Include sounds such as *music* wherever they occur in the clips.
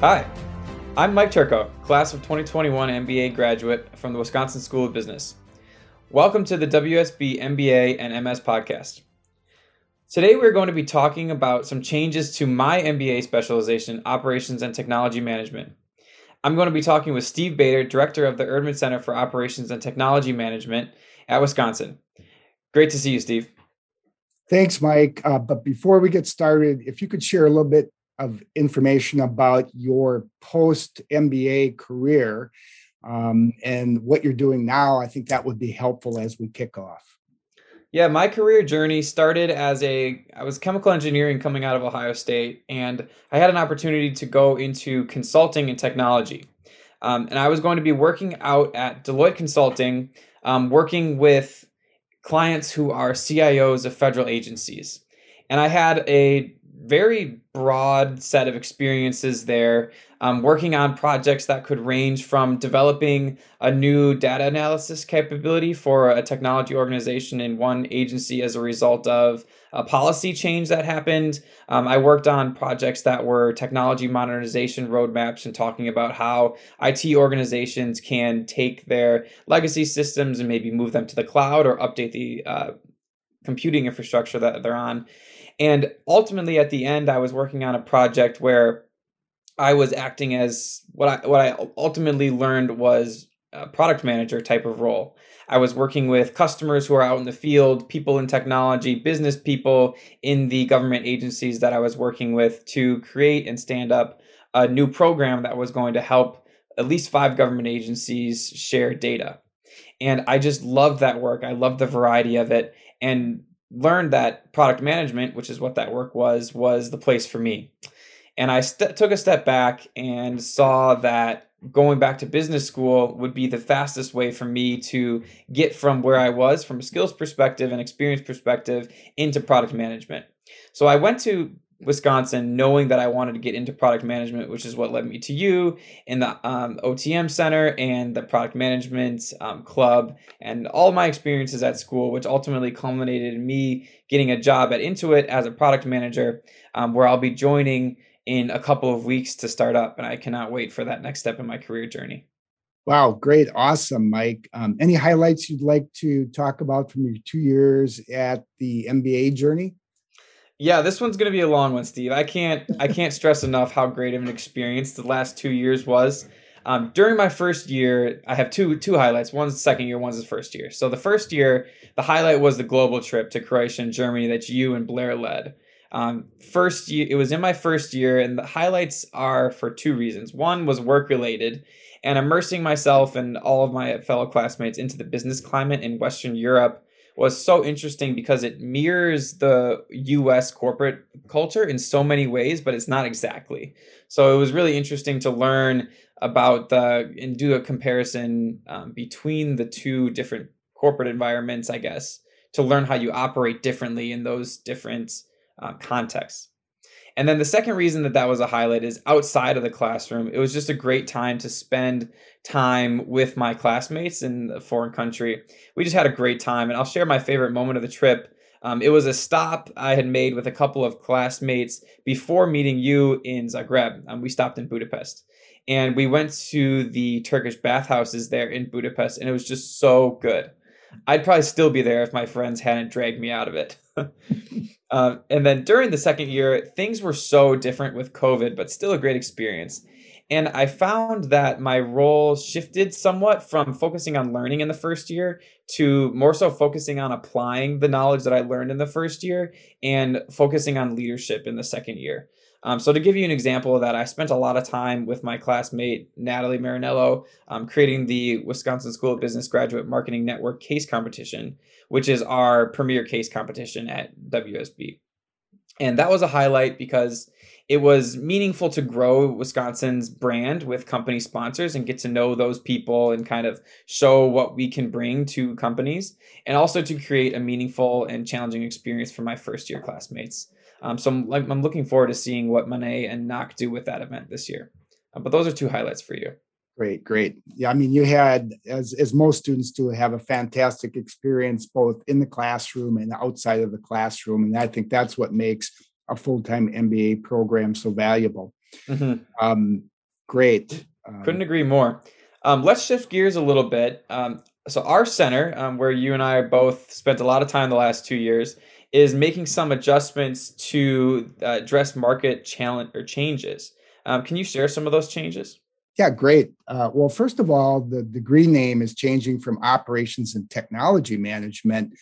Hi, I'm Mike Turco, class of 2021 MBA graduate from the Wisconsin School of Business. Welcome to the WSB MBA and MS podcast. Today we're going to be talking about some changes to my MBA specialization, Operations and Technology Management. I'm going to be talking with Steve Boeder, Director of the Erdman Center for Operations and Technology Management at Wisconsin. Great to see you, Steve. Thanks, Mike. Uh, but before we get started, if you could share a little bit of information about your post MBA career um, and what you're doing now, I think that would be helpful as we kick off. Yeah, my career journey started as a I was chemical engineering coming out of Ohio State, and I had an opportunity to go into consulting and technology. Um, and I was going to be working out at Deloitte Consulting, um, working with clients who are CIOs of federal agencies. And I had a very broad set of experiences there, um, working on projects that could range from developing a new data analysis capability for a technology organization in one agency as a result of a policy change that happened. Um, I worked on projects that were technology modernization roadmaps and talking about how IT organizations can take their legacy systems and maybe move them to the cloud or update the uh, computing infrastructure that they're on. And ultimately, at the end, I was working on a project where I was acting as what I what I ultimately learned was a product manager type of role. I was working with customers who are out in the field, people in technology, business people in the government agencies that I was working with to create and stand up a new program that was going to help at least five government agencies share data. And I just loved that work. I loved the variety of it. And learned that product management, which is what that work was, was the place for me. And I st- took a step back and saw that going back to business school would be the fastest way for me to get from where I was from a skills perspective and experience perspective into product management. So I went to Wisconsin, knowing that I wanted to get into product management, which is what led me to you in the um, OTM Center and the product management um, club, and all my experiences at school, which ultimately culminated in me getting a job at Intuit as a product manager, um, where I'll be joining in a couple of weeks to start up. And I cannot wait for that next step in my career journey. Wow, great. Awesome, Mike. Um, any highlights you'd like to talk about from your two years at the MBA journey? Yeah, this one's gonna be a long one, Steve. I can't I *laughs* can't stress enough how great of an experience the last two years was. Um, during my first year, I have two two highlights. One's the second year, one's the first year. So the first year, the highlight was the global trip to Croatia and Germany that you and Blair led. Um, first year, it was in my first year, and the highlights are for two reasons. One was work related, and immersing myself and all of my fellow classmates into the business climate in Western Europe was so interesting because it mirrors the US corporate culture in so many ways, but it's not exactly. So it was really interesting to learn about the and do a comparison um, between the two different corporate environments, I guess, to learn how you operate differently in those different uh, contexts. And then the second reason that that was a highlight is outside of the classroom. It was just a great time to spend time with my classmates in a foreign country. We just had a great time, and I'll share my favorite moment of the trip. Um, it was a stop I had made with a couple of classmates before meeting you in Zagreb. Um, we stopped in Budapest, and we went to the Turkish bathhouses there in Budapest, and it was just so good. I'd probably still be there if my friends hadn't dragged me out of it. *laughs* um, and then during the second year, things were so different with COVID, but still a great experience. And I found that my role shifted somewhat from focusing on learning in the first year to more so focusing on applying the knowledge that I learned in the first year and focusing on leadership in the second year. Um, so to give you an example of that, I spent a lot of time with my classmate Natalie Marinello um, creating the Wisconsin School of Business Graduate Marketing Network Case Competition, which is our premier case competition at WSB. And that was a highlight because it was meaningful to grow Wisconsin's brand with company sponsors and get to know those people and kind of show what we can bring to companies and also to create a meaningful and challenging experience for my first year classmates. Um, so I'm, I'm looking forward to seeing what Monet and Knock do with that event this year. Uh, but those are two highlights for you. Great, great. Yeah, I mean, you had, as as most students do, have a fantastic experience both in the classroom and outside of the classroom, and I think that's what makes a full-time MBA program so valuable. Mm-hmm. Um, great. Um, Couldn't agree more. Um, let's shift gears a little bit. Um, so our center, um, where you and I both spent a lot of time the last two years, is making some adjustments to uh, address market challenge or changes. Um, can you share some of those changes? Yeah, great. Uh, well, first of all, the degree name is changing from operations and technology management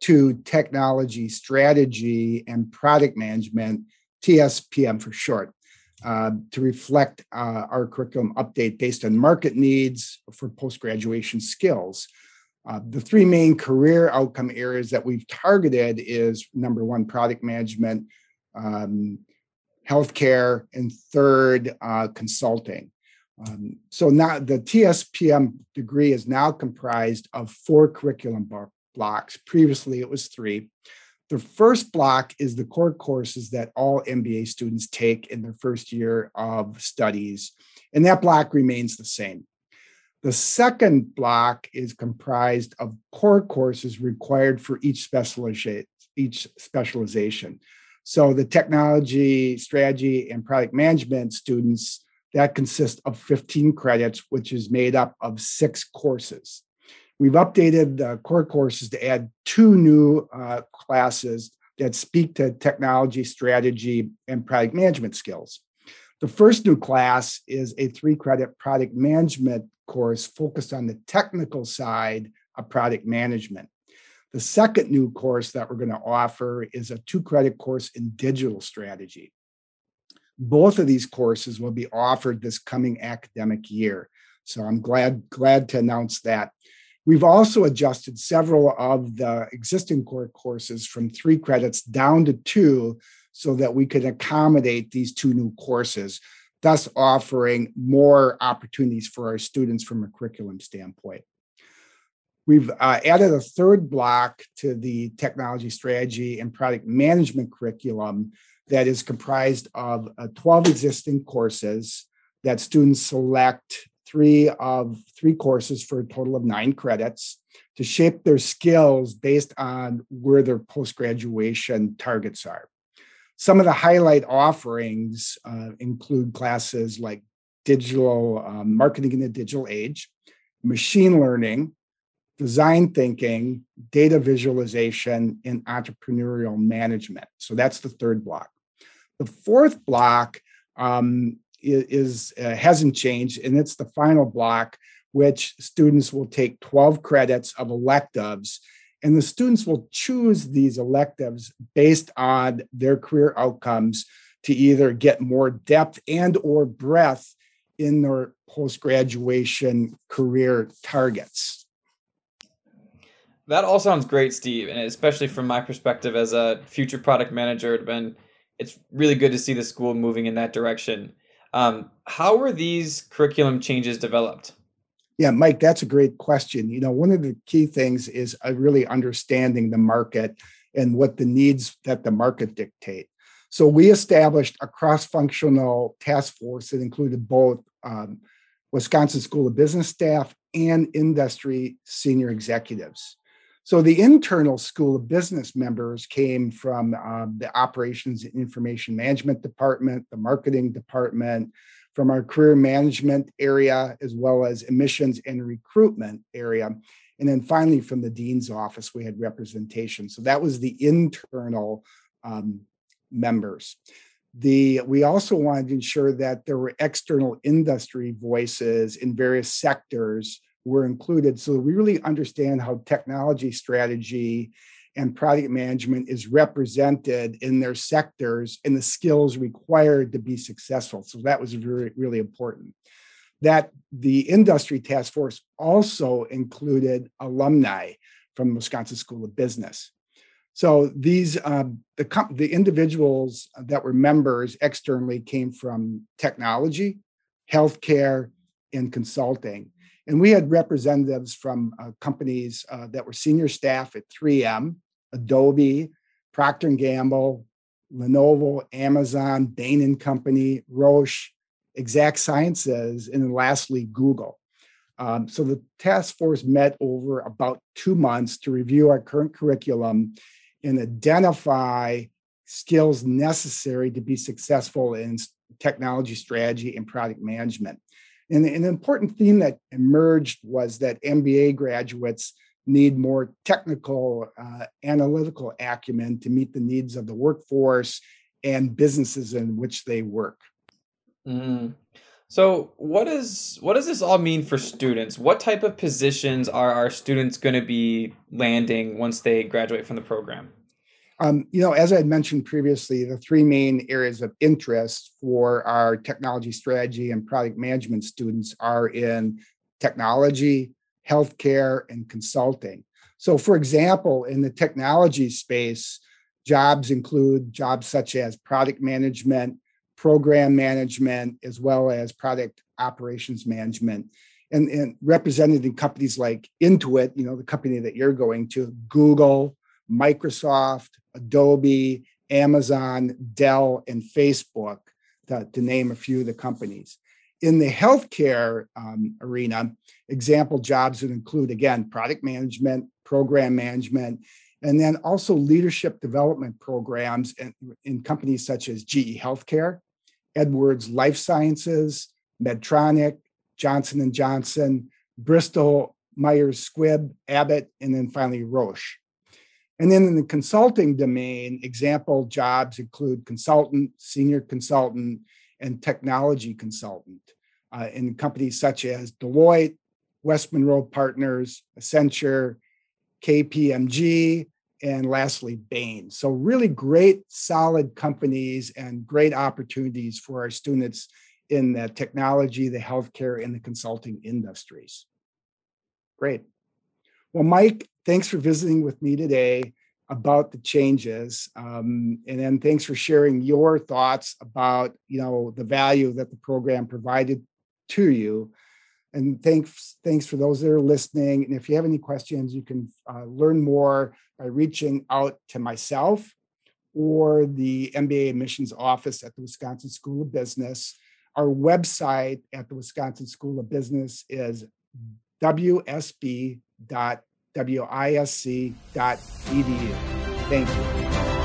to technology strategy and product management, TSPM for short, uh, to reflect uh, our curriculum update based on market needs for post graduation skills. Uh, the three main career outcome areas that we've targeted is number one, product management, um, healthcare, and third, uh, consulting. Um, so now the TSPM degree is now comprised of four curriculum blocks. Previously, it was three. The first block is the core courses that all MBA students take in their first year of studies, and that block remains the same. The second block is comprised of core courses required for each specialization. Each specialization. So the technology, strategy, and product management students that consist of 15 credits, which is made up of six courses. We've updated the core courses to add two new uh, classes that speak to technology, strategy, and product management skills. The first new class is a three credit product management course focused on the technical side of product management. The second new course that we're going to offer is a two credit course in digital strategy. Both of these courses will be offered this coming academic year. So I'm glad glad to announce that. We've also adjusted several of the existing core courses from three credits down to two so that we could accommodate these two new courses, thus offering more opportunities for our students from a curriculum standpoint. We've uh, added a third block to the technology strategy and product management curriculum that is comprised of uh, 12 existing courses that students select three of three courses for a total of nine credits to shape their skills based on where their post graduation targets are. Some of the highlight offerings uh, include classes like digital um, marketing in the digital age, machine learning, design thinking, data visualization, and entrepreneurial management. So that's the third block. The fourth block um, is, uh, hasn't changed, and it's the final block, which students will take 12 credits of electives, and the students will choose these electives based on their career outcomes to either get more depth and or breadth in their post-graduation career targets. That all sounds great, Steve, and especially from my perspective as a future product manager, it's been it's really good to see the school moving in that direction. Um, how were these curriculum changes developed? Yeah, Mike, that's a great question. You know, one of the key things is uh, really understanding the market and what the needs that the market dictate. So we established a cross-functional task force that included both um, Wisconsin School of Business staff and industry senior executives. So the internal School of Business members came from um, the Operations and Information Management Department, the Marketing Department, from our Career Management area, as well as Admissions and Recruitment area. And then finally, from the Dean's office, we had representation. So that was the internal um, members. The, we also wanted to ensure that there were external industry voices in various sectors were included so we really understand how technology strategy and product management is represented in their sectors and the skills required to be successful. So that was really, really important. That the industry task force also included alumni from Wisconsin School of Business. So these um, the the individuals that were members externally came from technology, healthcare, and consulting. And we had representatives from uh, companies uh, that were senior staff at 3M, Adobe, Procter & Gamble, Lenovo, Amazon, Bain and Company, Roche, Exact Sciences, and lastly, Google. Um, so the task force met over about two months to review our current curriculum and identify skills necessary to be successful in technology strategy, and product management. And an important theme that emerged was that MBA graduates need more technical, uh, analytical acumen to meet the needs of the workforce and businesses in which they work. Mm. So, what is what does this all mean for students? What type of positions are our students going to be landing once they graduate from the program? Um, you know, as I had mentioned previously, the three main areas of interest for our technology strategy and product management students are in technology, healthcare, and consulting. So, for example, in the technology space, jobs include jobs such as product management, program management, as well as product operations management. And, and represented in companies like Intuit, you know, the company that you're going to, Google, Microsoft, Adobe, Amazon, Dell, and Facebook, to, to name a few of the companies. In the healthcare um, arena, example jobs would include, again, product management, program management, and then also leadership development programs in, in companies such as GE Healthcare, Edwards Life Sciences, Medtronic, Johnson & Johnson, Bristol Myers Squibb, Abbott, and then finally Roche. And then in the consulting domain, example jobs include consultant, senior consultant, and technology consultant uh, in companies such as Deloitte, West Monroe Partners, Accenture, KPMG, and lastly, Bain. So, really great, solid companies and great opportunities for our students in the technology, the healthcare, and the consulting industries. Great. Well, Mike, thanks for visiting with me today about the changes um, and then thanks for sharing your thoughts about you know the value that the program provided to you. And thanks thanks for those that are listening. And if you have any questions you can uh, learn more by reaching out to myself or the mba admissions office at the wisconsin school of business. Our website at the wisconsin school of business is wsb.com wisc.edu. Thank you.